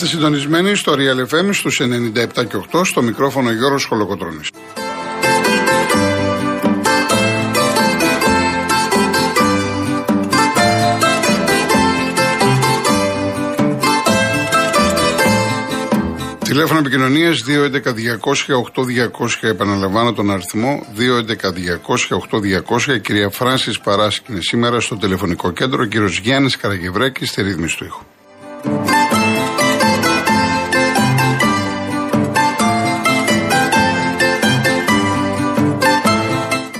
Είστε συντονισμένοι στο Real FM στους 97 και 8 στο μικρόφωνο Γιώργος Χολοκοτρώνης. Τηλέφωνο επικοινωνίας 211-200-8200. Επαναλαμβάνω τον αριθμό 211-200-8200. Η κυρία Φράνση Παράσκη είναι σήμερα στο τηλεφωνικό κέντρο. Ο κύριος Γιάννης Καραγευρέκη στη ρύθμιση του ήχου.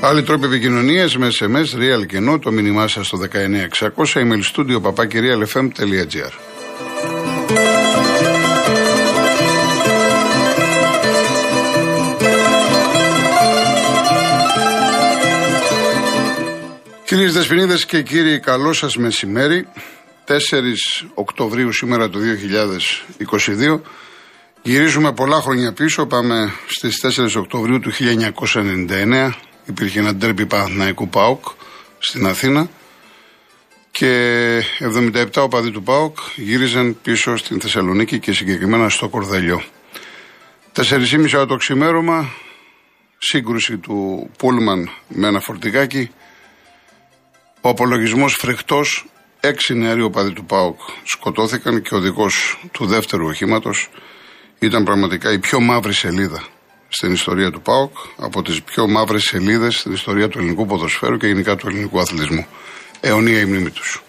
Άλλοι τρόποι επικοινωνίας με SMS, real και no, το μήνυμά σας στο 19600, email studio papakirialfm.gr. Κυρίες Δεσποινίδες και κύριοι, καλό σας μεσημέρι. 4 Οκτωβρίου σήμερα το 2022. Γυρίζουμε πολλά χρόνια πίσω. Πάμε στις 4 Οκτωβρίου του 1999. Υπήρχε ένα ντέρμπι Παναθηναϊκού ΠΑΟΚ στην Αθήνα. Και 77 οπαδοί του ΠΑΟΚ γύριζαν πίσω στην Θεσσαλονίκη και συγκεκριμένα στο Κορδελιό. 4,5 ώρα το ξημέρωμα, σύγκρουση του Πούλμαν με ένα φορτηγάκι, ο απολογισμός φρικτός, έξι νεαροί οπαδοί του ΠΑΟΚ σκοτώθηκαν και ο οδηγό του δεύτερου οχήματος ήταν πραγματικά η πιο μαύρη σελίδα στην ιστορία του ΠΑΟΚ, από τις πιο μαύρες σελίδες στην ιστορία του ελληνικού ποδοσφαίρου και γενικά του ελληνικού αθλητισμού. Αιωνία η μνήμη τους.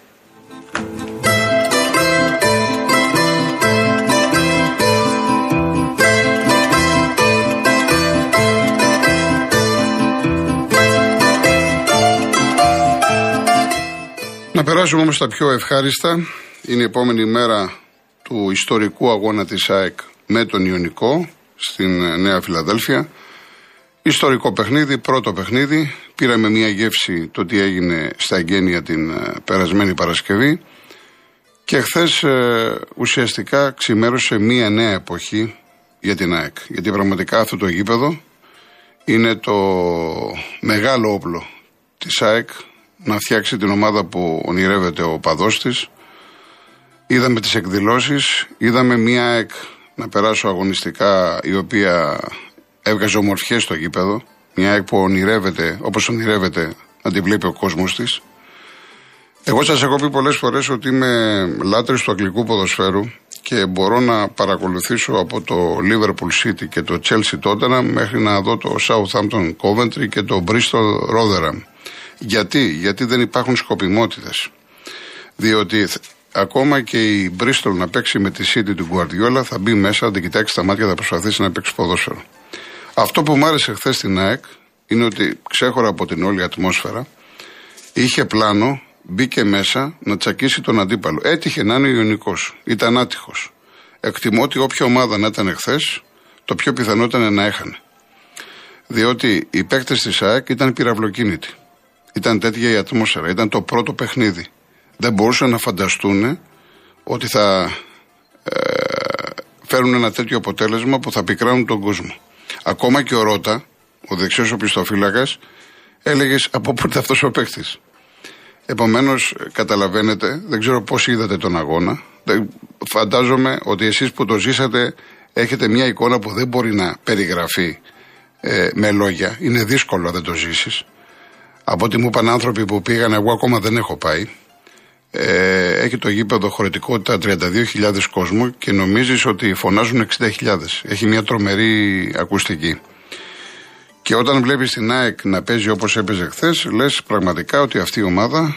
Να περάσουμε όμως στα πιο ευχάριστα. Είναι η επόμενη μέρα του ιστορικού αγώνα της ΑΕΚ με τον Ιωνικό στην Νέα Φιλαδέλφια. Ιστορικό παιχνίδι, πρώτο παιχνίδι. Πήραμε μια γεύση το τι έγινε στα εγγένεια την ε, περασμένη Παρασκευή. Και χθες ε, ουσιαστικά ξημέρωσε μια νέα εποχή για την ΑΕΚ. Γιατί πραγματικά αυτό το γήπεδο είναι το μεγάλο όπλο της ΑΕΚ να φτιάξει την ομάδα που ονειρεύεται ο παδός της. Είδαμε τις εκδηλώσεις, είδαμε μια εκ να περάσω αγωνιστικά η οποία έβγαζε ομορφιές στο γήπεδο. Μια εκ που ονειρεύεται, όπως ονειρεύεται να την βλέπει ο κόσμος της. Εγώ σας έχω πει πολλές φορές ότι είμαι λάτρης του αγγλικού ποδοσφαίρου και μπορώ να παρακολουθήσω από το Liverpool City και το Chelsea Tottenham μέχρι να δω το Southampton Coventry και το Bristol Rotherham. Γιατί, γιατί δεν υπάρχουν σκοπιμότητες. Διότι ακόμα και η Bristol να παίξει με τη City του Guardiola θα μπει μέσα, θα την κοιτάξει τα μάτια, θα προσπαθήσει να παίξει ποδόσφαιρο. Αυτό που μου άρεσε χθες στην ΑΕΚ είναι ότι ξέχωρα από την όλη ατμόσφαιρα είχε πλάνο, μπήκε μέσα να τσακίσει τον αντίπαλο. Έτυχε να είναι ο Ιωνικός. Ήταν άτυχος. Εκτιμώ ότι όποια ομάδα να ήταν εχθέ, το πιο πιθανό ήταν να έχανε. Διότι οι παίκτες της ΑΕΚ ήταν πυραυλοκίνητοι. Ήταν τέτοια η ατμόσφαιρα. Ήταν το πρώτο παιχνίδι. Δεν μπορούσαν να φανταστούν ότι θα ε, φέρουν ένα τέτοιο αποτέλεσμα που θα πικράνουν τον κόσμο. Ακόμα και ο Ρότα, ο δεξιός οπισθοφύλακας, έλεγες από πού αυτός ο παίκτης. Επομένως, καταλαβαίνετε, δεν ξέρω πώς είδατε τον αγώνα. Φαντάζομαι ότι εσείς που το ζήσατε έχετε μια εικόνα που δεν μπορεί να περιγραφεί ε, με λόγια. Είναι δύσκολο να δεν το ζήσεις. Από ό,τι μου είπαν άνθρωποι που πήγαν, εγώ ακόμα δεν έχω πάει. Ε, έχει το γήπεδο χωρητικότητα 32.000 κόσμου και νομίζεις ότι φωνάζουν 60.000. Έχει μια τρομερή ακουστική. Και όταν βλέπεις την ΑΕΚ να παίζει όπως έπαιζε χθες, λες πραγματικά ότι αυτή η ομάδα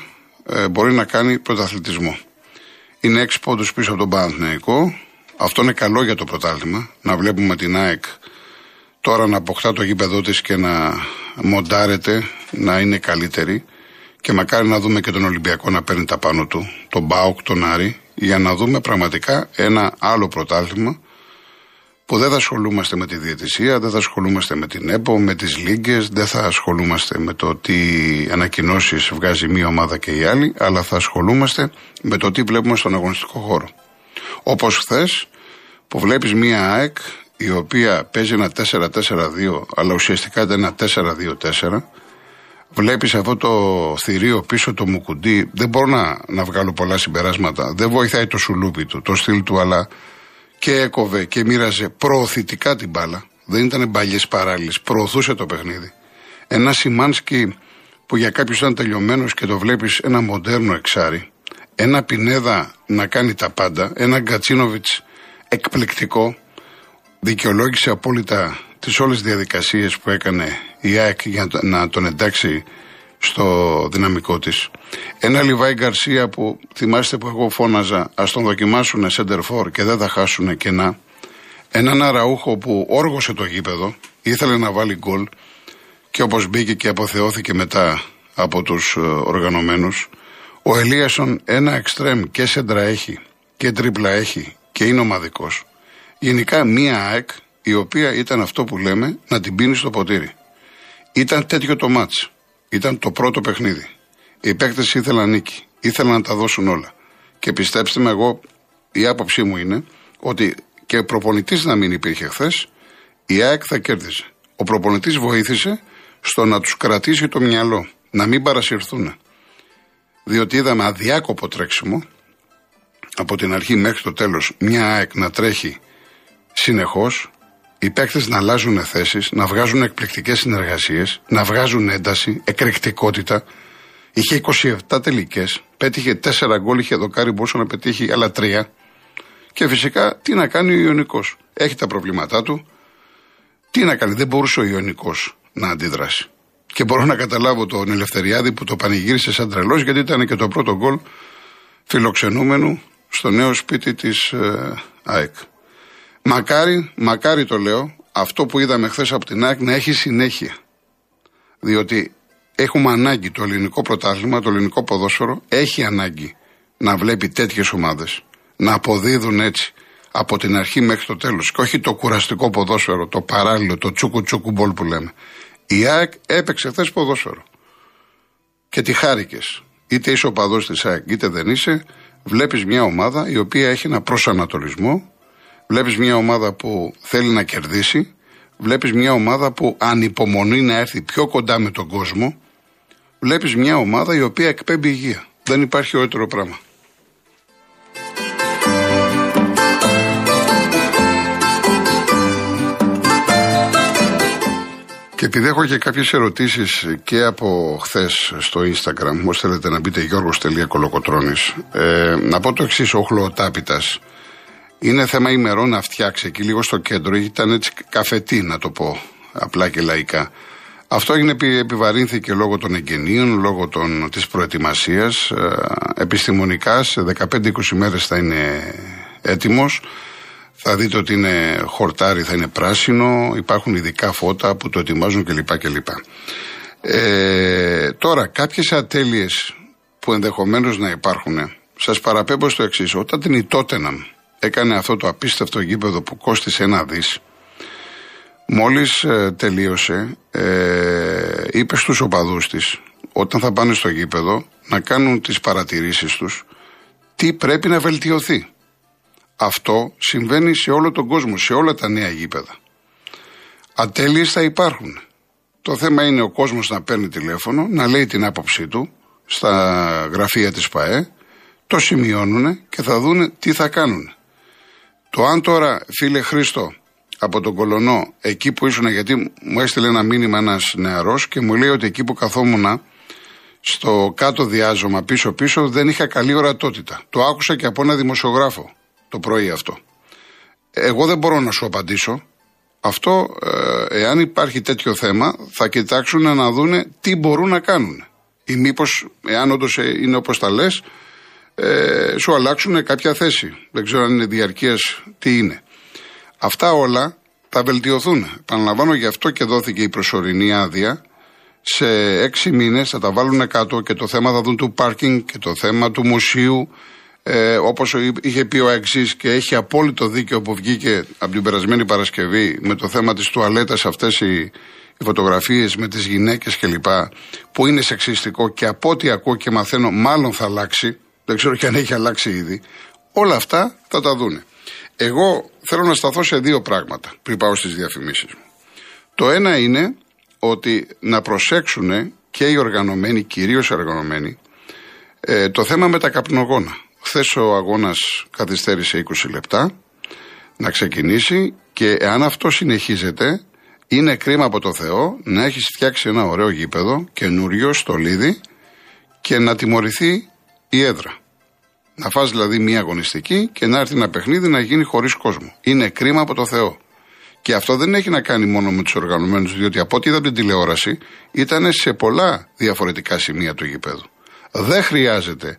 ε, μπορεί να κάνει πρωταθλητισμό. Είναι έξι πόντους πίσω από τον Παναθηναϊκό. Αυτό είναι καλό για το πρωτάθλημα. Να βλέπουμε την ΑΕΚ τώρα να αποκτά το γήπεδό της και να μοντάρεται να είναι καλύτερη και μακάρι να δούμε και τον Ολυμπιακό να παίρνει τα πάνω του, τον Μπάουκ, τον Άρη, για να δούμε πραγματικά ένα άλλο πρωτάθλημα που δεν θα ασχολούμαστε με τη διαιτησία, δεν θα ασχολούμαστε με την ΕΠΟ, με τις λίγκες, δεν θα ασχολούμαστε με το τι ανακοινώσεις βγάζει μία ομάδα και η άλλη, αλλά θα ασχολούμαστε με το τι βλέπουμε στον αγωνιστικό χώρο. Όπως χθες που βλέπεις μία ΑΕΚ η οποία παίζει ένα 4-4-2, αλλά ουσιαστικά ήταν ένα 4-2-4. Βλέπεις αυτό το θηρίο πίσω το μουκουντί. Δεν μπορώ να, να βγάλω πολλά συμπεράσματα. Δεν βοηθάει το σουλούπι του, το στυλ του, αλλά και έκοβε και μοίραζε προωθητικά την μπάλα. Δεν ήταν μπαλιές παράλληλες. Προωθούσε το παιχνίδι. Ένα Σιμάνσκι που για κάποιους ήταν τελειωμένος και το βλέπεις ένα μοντέρνο εξάρι. Ένα Πινέδα να κάνει τα πάντα. Ένα Γκατσίνοβιτς εκπληκτικό. Δικαιολόγησε απόλυτα τις όλες διαδικασίες που έκανε η ΑΕΚ για να τον εντάξει στο δυναμικό της. Ένα Λιβάη Γκαρσία που θυμάστε που εγώ φώναζα, ας τον δοκιμάσουν σέντερφορ και δεν θα χάσουν κενά. Έναν Αραούχο που όργωσε το γήπεδο, ήθελε να βάλει γκολ και όπως μπήκε και αποθεώθηκε μετά από τους ε, οργανωμένους. Ο Ελίασον ένα εξτρέμ και σέντρα έχει και τρίπλα έχει και είναι ομαδικό. Γενικά μία ΑΕΚ η οποία ήταν αυτό που λέμε να την πίνεις στο ποτήρι. Ήταν τέτοιο το μάτς. Ήταν το πρώτο παιχνίδι. Οι παίκτες ήθελαν νίκη. Ήθελαν να τα δώσουν όλα. Και πιστέψτε με, εγώ η άποψή μου είναι ότι και προπονητής να μην υπήρχε χθες, η ΑΕΚ θα κέρδιζε. Ο προπονητής βοήθησε στο να τους κρατήσει το μυαλό, να μην παρασυρθούν. Διότι είδαμε αδιάκοπο τρέξιμο από την αρχή μέχρι το τέλος μια ΑΕΚ να τρέχει συνεχώς, οι παίκτες να αλλάζουν θέσεις, να βγάζουν εκπληκτικές συνεργασίες, να βγάζουν ένταση, εκρηκτικότητα. Είχε 27 τελικές, πέτυχε 4 γκολ, είχε δοκάρι, μπορούσε να πετύχει άλλα 3. Και φυσικά τι να κάνει ο Ιωνικός. Έχει τα προβλήματά του. Τι να κάνει, δεν μπορούσε ο Ιωνικός να αντιδράσει. Και μπορώ να καταλάβω τον Ελευθεριάδη που το πανηγύρισε σαν τρελός, γιατί ήταν και το πρώτο γκολ φιλοξενούμενου στο νέο σπίτι της ε, ΑΕΚ. Μακάρι, μακάρι το λέω, αυτό που είδαμε χθες από την ΑΕΚ να έχει συνέχεια. Διότι έχουμε ανάγκη το ελληνικό πρωτάθλημα, το ελληνικό ποδόσφαιρο έχει ανάγκη να βλέπει τέτοιες ομάδες να αποδίδουν έτσι από την αρχή μέχρι το τέλος. Και όχι το κουραστικό ποδόσφαιρο, το παράλληλο, το τσούκου τσούκου μπολ που λέμε. Η ΑΕΚ έπαιξε χθες ποδόσφαιρο. Και τη χάρηκες. Είτε είσαι οπαδό της ΑΕΚ, είτε δεν είσαι, βλέπεις μια ομάδα η οποία έχει ένα προσανατολισμό Βλέπεις μια ομάδα που θέλει να κερδίσει. Βλέπεις μια ομάδα που ανυπομονεί να έρθει πιο κοντά με τον κόσμο. Βλέπεις μια ομάδα η οποία εκπέμπει υγεία. Δεν υπάρχει ότερο πράγμα. Και επειδή έχω και κάποιες ερωτήσεις και από χθες στο Instagram, όσο θέλετε να μπείτε γιώργος.κολοκοτρώνης, ε, να πω το εξής, ο Χλωτάπητας, είναι θέμα ημερών να φτιάξει εκεί λίγο στο κέντρο. Ήταν έτσι καφετή, να το πω απλά και λαϊκά. Αυτό έγινε, επιβαρύνθηκε λόγω των εγγενείων, λόγω των, της προετοιμασίας. Ε, επιστημονικά σε 15-20 μέρες θα είναι έτοιμος. Θα δείτε ότι είναι χορτάρι, θα είναι πράσινο. Υπάρχουν ειδικά φώτα που το ετοιμάζουν κλπ. κλπ. Ε, τώρα, κάποιες ατέλειες που ενδεχομένως να υπάρχουν, σας παραπέμπω στο εξής. Όταν την η έκανε αυτό το απίστευτο γήπεδο που κόστησε ένα δις, μόλις ε, τελείωσε, ε, είπε στους οπαδούς της, όταν θα πάνε στο γήπεδο, να κάνουν τις παρατηρήσεις τους, τι πρέπει να βελτιωθεί. Αυτό συμβαίνει σε όλο τον κόσμο, σε όλα τα νέα γήπεδα. Ατέλειες θα υπάρχουν. Το θέμα είναι ο κόσμος να παίρνει τηλέφωνο, να λέει την άποψή του στα γραφεία της ΠαΕ, το σημειώνουν και θα δούνε τι θα κάνουν. Το αν τώρα, φίλε Χρήστο, από τον Κολονό, εκεί που ήσουν, γιατί μου έστειλε ένα μήνυμα ένας νεαρός και μου λέει ότι εκεί που καθόμουν στο κάτω διάζωμα πίσω-πίσω δεν είχα καλή ορατότητα. Το άκουσα και από ένα δημοσιογράφο το πρωί αυτό. Εγώ δεν μπορώ να σου απαντήσω. Αυτό, ε, εάν υπάρχει τέτοιο θέμα, θα κοιτάξουν να δούνε τι μπορούν να κάνουν. Ή μήπως, εάν όντως είναι όπως τα λες, ε, σου αλλάξουν κάποια θέση. Δεν ξέρω αν είναι διαρκείας τι είναι. Αυτά όλα θα βελτιωθούν. Επαναλαμβάνω, γι' αυτό και δόθηκε η προσωρινή άδεια. Σε έξι μήνες θα τα βάλουν κάτω και το θέμα θα δουν του πάρκινγκ και το θέμα του μουσείου. Ε, Όπως είχε πει ο Εξή και έχει απόλυτο δίκιο που βγήκε από την περασμένη Παρασκευή με το θέμα της τουαλέτας αυτές οι, οι φωτογραφίες με τις γυναίκες κλπ. που είναι σεξιστικό και από ό,τι ακούω και μαθαίνω, μάλλον θα αλλάξει δεν ξέρω και αν έχει αλλάξει ήδη. Όλα αυτά θα τα δούνε. Εγώ θέλω να σταθώ σε δύο πράγματα πριν πάω στις διαφημίσεις μου. Το ένα είναι ότι να προσέξουν και οι οργανωμένοι, κυρίως οι οργανωμένοι, ε, το θέμα με τα καπνογόνα. Χθες ο αγώνας καθυστέρησε 20 λεπτά. να ξεκινήσει και εάν αυτό συνεχίζεται, είναι κρίμα από το Θεό να έχεις φτιάξει ένα ωραίο γήπεδο, καινούριο, στολίδι και να τιμωρηθεί η έδρα. Να φας δηλαδή μια αγωνιστική και να έρθει ένα παιχνίδι να γίνει χωρίς κόσμο. Είναι κρίμα από το Θεό. Και αυτό δεν έχει να κάνει μόνο με τους οργανωμένους, διότι από ό,τι είδα την τηλεόραση ήταν σε πολλά διαφορετικά σημεία του γηπέδου. Δεν χρειάζεται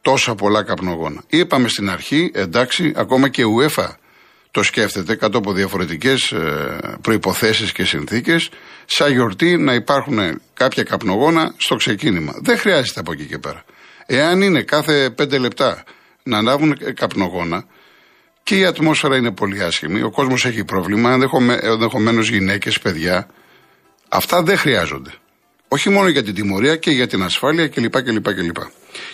τόσα πολλά καπνογόνα. Είπαμε στην αρχή, εντάξει, ακόμα και η UEFA το σκέφτεται κάτω από διαφορετικές ε, προποθέσει και συνθήκες, σαν γιορτή να υπάρχουν κάποια καπνογόνα στο ξεκίνημα. Δεν χρειάζεται από εκεί και πέρα. Εάν είναι κάθε πέντε λεπτά να ανάβουν καπνογόνα και η ατμόσφαιρα είναι πολύ άσχημη, ο κόσμος έχει πρόβλημα, ενδεχομένως γυναίκες, παιδιά, αυτά δεν χρειάζονται. Όχι μόνο για την τιμωρία και για την ασφάλεια κλπ. κλπ, κλπ.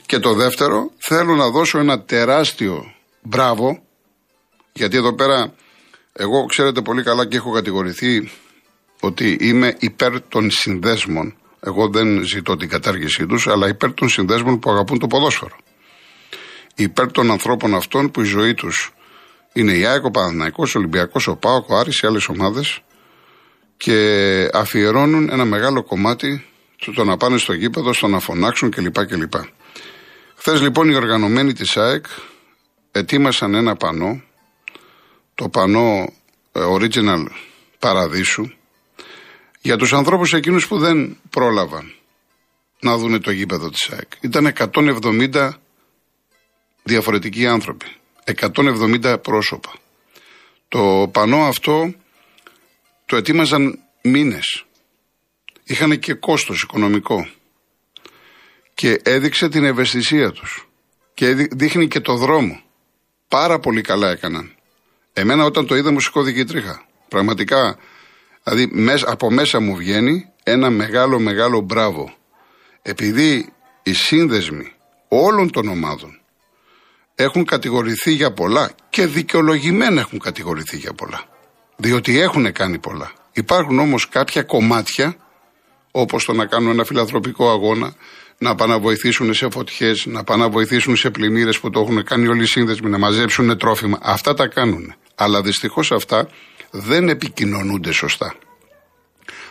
Και το δεύτερο, θέλω να δώσω ένα τεράστιο μπράβο, γιατί εδώ πέρα, εγώ ξέρετε πολύ καλά και έχω κατηγορηθεί ότι είμαι υπέρ των συνδέσμων. Εγώ δεν ζητώ την κατάργησή τους, αλλά υπέρ των συνδέσμων που αγαπούν το ποδόσφαιρο. Υπέρ των ανθρώπων αυτών που η ζωή τους είναι η ΑΕΚ, ο Παναθηναϊκός, ο Ολυμπιακός, ο ΠΑΟΚ, ο Άρης, οι άλλες ομάδες και αφιερώνουν ένα μεγάλο κομμάτι το να πάνε στο γήπεδο, στο να φωνάξουν κλπ. κλπ. Χθες λοιπόν οι οργανωμένοι της ΑΕΚ ετοίμασαν ένα πανό, το πανό ε, Original Παραδείσου, για τους ανθρώπους εκείνους που δεν πρόλαβαν να δούνε το γήπεδο της ΑΕΚ. Ήταν 170 διαφορετικοί άνθρωποι, 170 πρόσωπα. Το πανό αυτό το ετοίμαζαν μήνες. Είχαν και κόστος οικονομικό. Και έδειξε την ευαισθησία τους. Και δείχνει και το δρόμο. Πάρα πολύ καλά έκαναν. Εμένα όταν το είδα μου σηκώθηκε τρίχα. Πραγματικά, δηλαδή από μέσα μου βγαίνει ένα μεγάλο μεγάλο μπράβο. Επειδή οι σύνδεσμοι όλων των ομάδων έχουν κατηγορηθεί για πολλά και δικαιολογημένα έχουν κατηγορηθεί για πολλά. Διότι έχουν κάνει πολλά. Υπάρχουν όμως κάποια κομμάτια, όπως το να κάνουν ένα φιλανθρωπικό αγώνα, να πάνε να βοηθήσουν σε φωτιές, να πάνε να βοηθήσουν σε πλημμύρες που το έχουν κάνει όλοι οι σύνδεσμοι, να μαζέψουν τρόφιμα. Αυτά τα κάνουν. Αλλά δυστυχώς αυτά δεν επικοινωνούνται σωστά.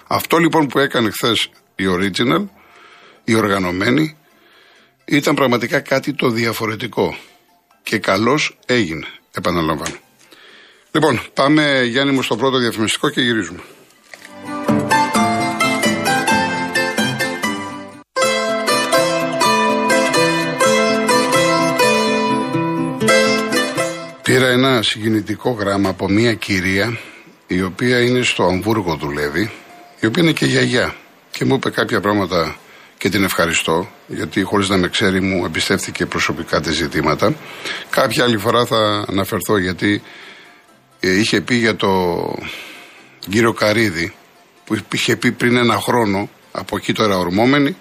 Αυτό λοιπόν που έκανε χθες η Original, η οργανωμένη, ήταν πραγματικά κάτι το διαφορετικό. Και καλώς έγινε, επαναλαμβάνω. Λοιπόν, πάμε Γιάννη μου στο πρώτο διαφημιστικό και γυρίζουμε. Πήρα ένα συγκινητικό γράμμα από μια κυρία η οποία είναι στο Αμβούργο δουλεύει, η οποία είναι και γιαγιά και μου είπε κάποια πράγματα και την ευχαριστώ γιατί χωρίς να με ξέρει μου εμπιστεύτηκε προσωπικά τα ζητήματα. Κάποια άλλη φορά θα αναφερθώ γιατί ε, είχε πει για το κύριο Καρίδη που είχε πει πριν ένα χρόνο από εκεί τώρα ορμόμενη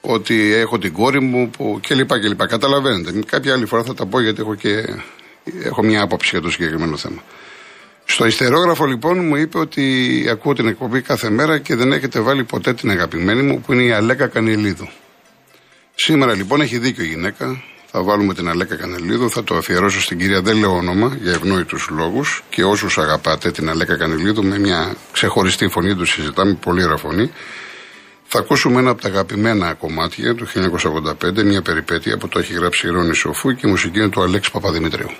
ότι έχω την κόρη μου που και λοιπά και λοιπά. Καταλαβαίνετε. Κάποια άλλη φορά θα τα πω γιατί έχω και έχω μια άποψη για το συγκεκριμένο θέμα. Στο ιστερόγραφο λοιπόν μου είπε ότι ακούω την εκπομπή κάθε μέρα και δεν έχετε βάλει ποτέ την αγαπημένη μου που είναι η Αλέκα Κανελίδου. Σήμερα λοιπόν έχει δίκιο η γυναίκα. Θα βάλουμε την Αλέκα Κανελίδου, θα το αφιερώσω στην κυρία, δεν λέω όνομα, για ευνόητους λόγους και όσους αγαπάτε την Αλέκα Κανελίδου με μια ξεχωριστή φωνή τους συζητάμε, πολύ ωραία φωνή. Θα ακούσουμε ένα από τα αγαπημένα κομμάτια του 1985, μια περιπέτεια που το έχει γράψει η Ρόνη Σοφού και η μουσική είναι του Αλέξη Παπαδημητρίου.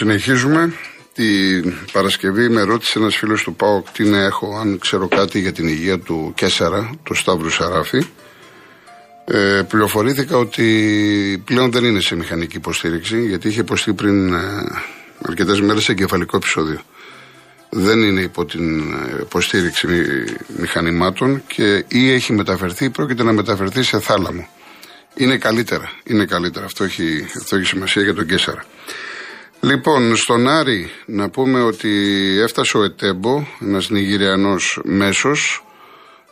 Συνεχίζουμε. Την Παρασκευή με ρώτησε ένας φίλος του ΠΑΟΚ τι να έχω, αν ξέρω κάτι για την υγεία του Κέσσαρα, του Σταύρου Σαράφη. Ε, πληροφορήθηκα ότι πλέον δεν είναι σε μηχανική υποστήριξη, γιατί είχε υποστεί πριν ε, αρκετές μέρες εγκεφαλικό επεισόδιο. Δεν είναι υπό την ε, υποστήριξη μη- μηχανημάτων και ή έχει μεταφερθεί ή πρόκειται να μεταφερθεί σε θάλαμο. Είναι καλύτερα. Είναι καλύτερα. Αυτό έχει, αυτό έχει σημασία για τον Κέσσαρα. Λοιπόν, στον Άρη να πούμε ότι έφτασε ο Ετέμπο, ένας Νιγηριανός μέσος,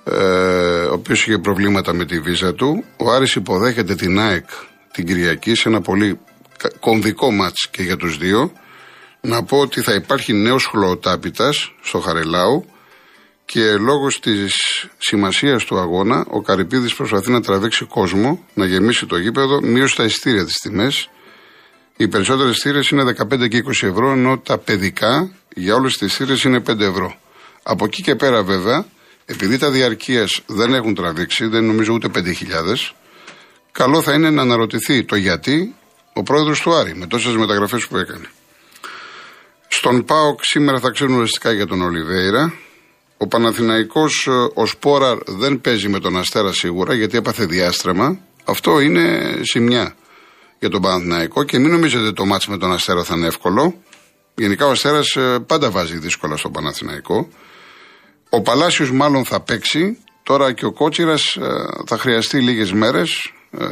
ε, ο οποίος είχε προβλήματα με τη βίζα του. Ο Άρης υποδέχεται την ΑΕΚ την Κυριακή σε ένα πολύ κα- κομβικό μάτς και για τους δύο. Να πω ότι θα υπάρχει νέος χλωοτάπητας στο Χαρελάου και λόγω της σημασίας του αγώνα ο Καρυπίδης προσπαθεί να τραβήξει κόσμο, να γεμίσει το γήπεδο, μείωσε τα ειστήρια τις τιμές οι περισσότερες θύρες είναι 15 και 20 ευρώ, ενώ τα παιδικά για όλες τις θύρες είναι 5 ευρώ. Από εκεί και πέρα, βέβαια, επειδή τα διαρκεία δεν έχουν τραβήξει, δεν νομίζω ούτε 5.000, καλό θα είναι να αναρωτηθεί το γιατί ο πρόεδρος του Άρη με τόσες μεταγραφές που έκανε. Στον ΠΑΟΚ σήμερα θα ξέρουν οριστικά για τον Ολιβέηρα. Ο Παναθηναϊκός ε, ο Σπόραρ δεν παίζει με τον Αστέρα σίγουρα γιατί έπαθε διάστρεμα. Αυτό είναι σημειά για τον Παναθηναϊκό και μην νομίζετε το μάτς με τον Αστέρα θα είναι εύκολο. Γενικά ο Αστέρας ε, πάντα βάζει δύσκολα στον Παναθηναϊκό. Ο Παλάσιος μάλλον θα παίξει. Τώρα και ο Κότσιρας ε, θα χρειαστεί λίγες μέρες, ε,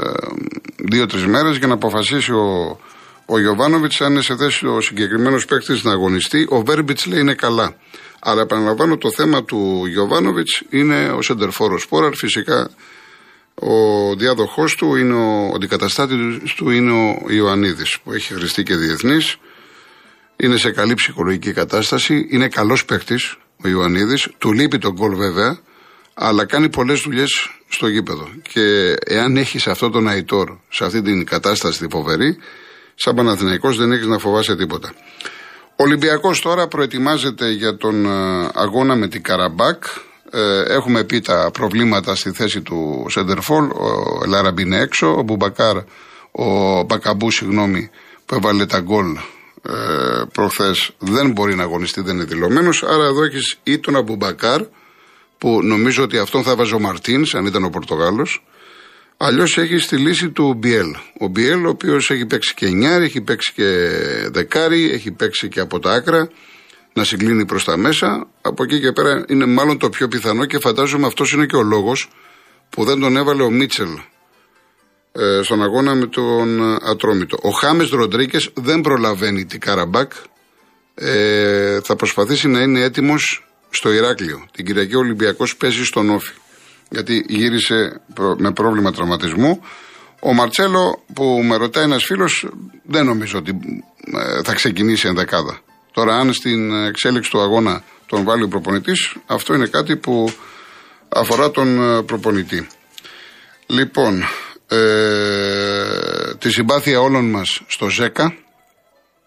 δύο-τρεις μέρες για να αποφασίσει ο, ο Γιωβάνοβιτς αν είναι σε θέση ο συγκεκριμένος παίκτης να αγωνιστεί. Ο Βέρμπιτς λέει είναι καλά. Αλλά επαναλαμβάνω το θέμα του Γιωβάνοβιτς είναι ο Σεντερφόρο Σπόραρ. Φυσικά ο διάδοχός του είναι ο, ο αντικαταστάτης του είναι ο Ιωαννίδης που έχει χρηστεί και διεθνής. Είναι σε καλή ψυχολογική κατάσταση. Είναι καλός παίκτης ο Ιωαννίδης. Του λείπει τον γκολ βέβαια, αλλά κάνει πολλές δουλειές στο γήπεδο. Και εάν έχεις αυτό τον Αϊτόρ σε αυτή την κατάσταση τη φοβερή, σαν Παναθηναϊκός δεν έχεις να φοβάσαι τίποτα. Ο Ολυμπιακός τώρα προετοιμάζεται για τον ε, αγώνα με την Καραμπάγκ. Ε, έχουμε πει τα προβλήματα στη θέση του σέντερ φορ. Ο Ελ Αραμπί είναι έξω. Ο Μπουμπακάρ, ο Μπακαμπού, συγγνώμη, που έβαλε τα γκολ ε, προχθές δεν μπορεί να αγωνιστεί, δεν είναι δηλωμένος. Άρα εδώ έχεις ή τον Αμπουμπακάρ, που νομίζω ότι αυτόν θα βάζει ο Μαρτίνς, αν ήταν ο Πορτογάλος. Αλλιώς έχεις στη λύση του Μπιέλ. Ο Μπιέλ, ο οποίος έχει παίξει και εννιάρι, έχει παίξει και δεκάρι, έχει παίξει και από τα άκρα να συγκλίνει προς τα μέσα. Από εκεί και πέρα είναι μάλλον το πιο πιθανό και φαντάζομαι αυτός είναι και ο λόγος που δεν τον έβαλε ο Μίτσελ ε, στον αγώνα με τον Ατρόμητο. Ο Χάμες Ροντρίκες δεν προλαβαίνει την Καραμπάκ. Ε, θα προσπαθήσει να είναι έτοιμος στο Ηράκλειο. Την Κυριακή ο Ολυμπιακός παίζει στον Όφη. Γιατί γύρισε με πρόβλημα τραυματισμού. Ο Μαρτσέλο που με ρωτάει ένας φίλος, δεν νομίζω ότι ε, θα ξεκινήσει ενδεκάδα. Τώρα, αν στην εξέλιξη του αγώνα τον βάλει ο προπονητής, αυτό είναι κάτι που αφορά τον ε, προπονητή. Λοιπόν, ε, τη συμπάθεια όλων μας στο ΖΕΚΑ,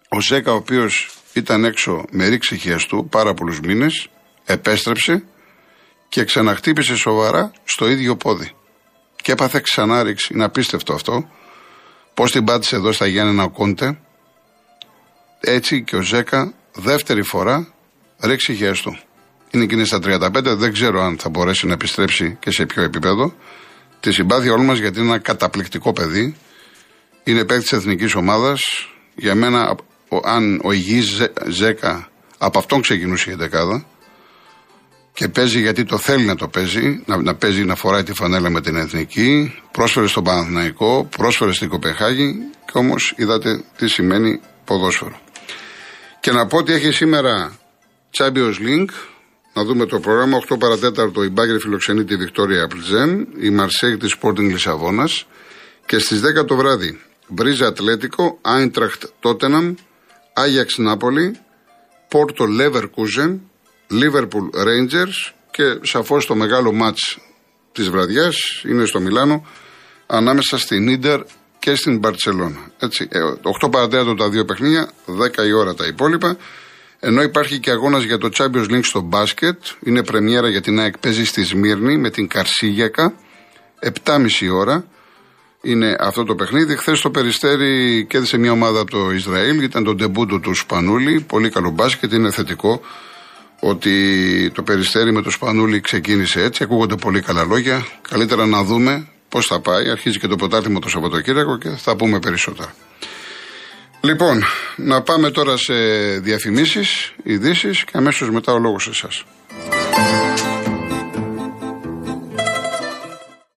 ο ΖΕΚΑ ο οποίος ήταν έξω με ρήξη χιαστού πάρα πολλούς μήνες, επέστρεψε και ξαναχτύπησε σοβαρά στο ίδιο πόδι. Και έπαθε ξανά ρήξη. Είναι απίστευτο αυτό. Πώς την πάτησε εδώ στα Γιάννενα ο Κόντε. Έτσι και ο Ζέκα δεύτερη φορά ρίξει χιαστού. Είναι εκείνη στα 35, δεν ξέρω αν θα μπορέσει να επιστρέψει και σε ποιο επίπεδο. Τη συμπάθεια όλων μας γιατί είναι ένα καταπληκτικό παιδί. Είναι παίκτης τη εθνικής ομάδας. Για μένα, αν ο υγιής Ζέκα από αυτόν ξεκινούσε η δεκάδα και παίζει γιατί το θέλει να το παίζει, να, να παίζει να φοράει τη φανέλα με την εθνική, πρόσφερε στον Παναθηναϊκό, πρόσφερε στην Κοπεχάγη και όμως είδατε τι σημαίνει ποδόσφαιρο. Και να πω ότι έχει σήμερα Champions League, να δούμε το πρόγραμμα. 8 παρατέταρτο η Μπάγκερ φιλοξενεί τη Βικτόρια Απλτζέν, η Μαρσέγ της Sporting Λισαβόνας και στις 10 το βράδυ Μπρίζα Ατλέτικο, Άιντραχτ Τότεναμ, Άγιαξ Νάπολη, Πόρτο Λεβερκούζεν, Λίβερπουλ Rangers και σαφώς το μεγάλο μάτς της βραδιάς είναι στο Μιλάνο ανάμεσα στην Ίντερ και στην Μπαρτσελώνα. Έτσι, 8 ε, παρατέταρτο τα δύο παιχνίδια, 10 η ώρα τα υπόλοιπα. Ενώ υπάρχει και αγώνας για το Champions League στο μπάσκετ, είναι πρεμιέρα για την ΑΕΚ παίζει στη Σμύρνη με την Καρσίγιακα, 7,5 ώρα είναι αυτό το παιχνίδι. Χθες το Περιστέρι κέρδισε μια ομάδα από το Ισραήλ, ήταν το ντεμπούντο του Σπανούλη, πολύ καλό μπάσκετ, είναι θετικό ότι το Περιστέρι με το Σπανούλη ξεκίνησε έτσι, ακούγονται πολύ καλά λόγια. Καλύτερα να δούμε πώς θα πάει. Αρχίζει και το πρωτάθλημα το Σαββατοκύριακο και θα πούμε περισσότερα. Λοιπόν, να πάμε τώρα σε διαφημίσεις, ειδήσεις και αμέσως μετά ο λόγος σε εσάς.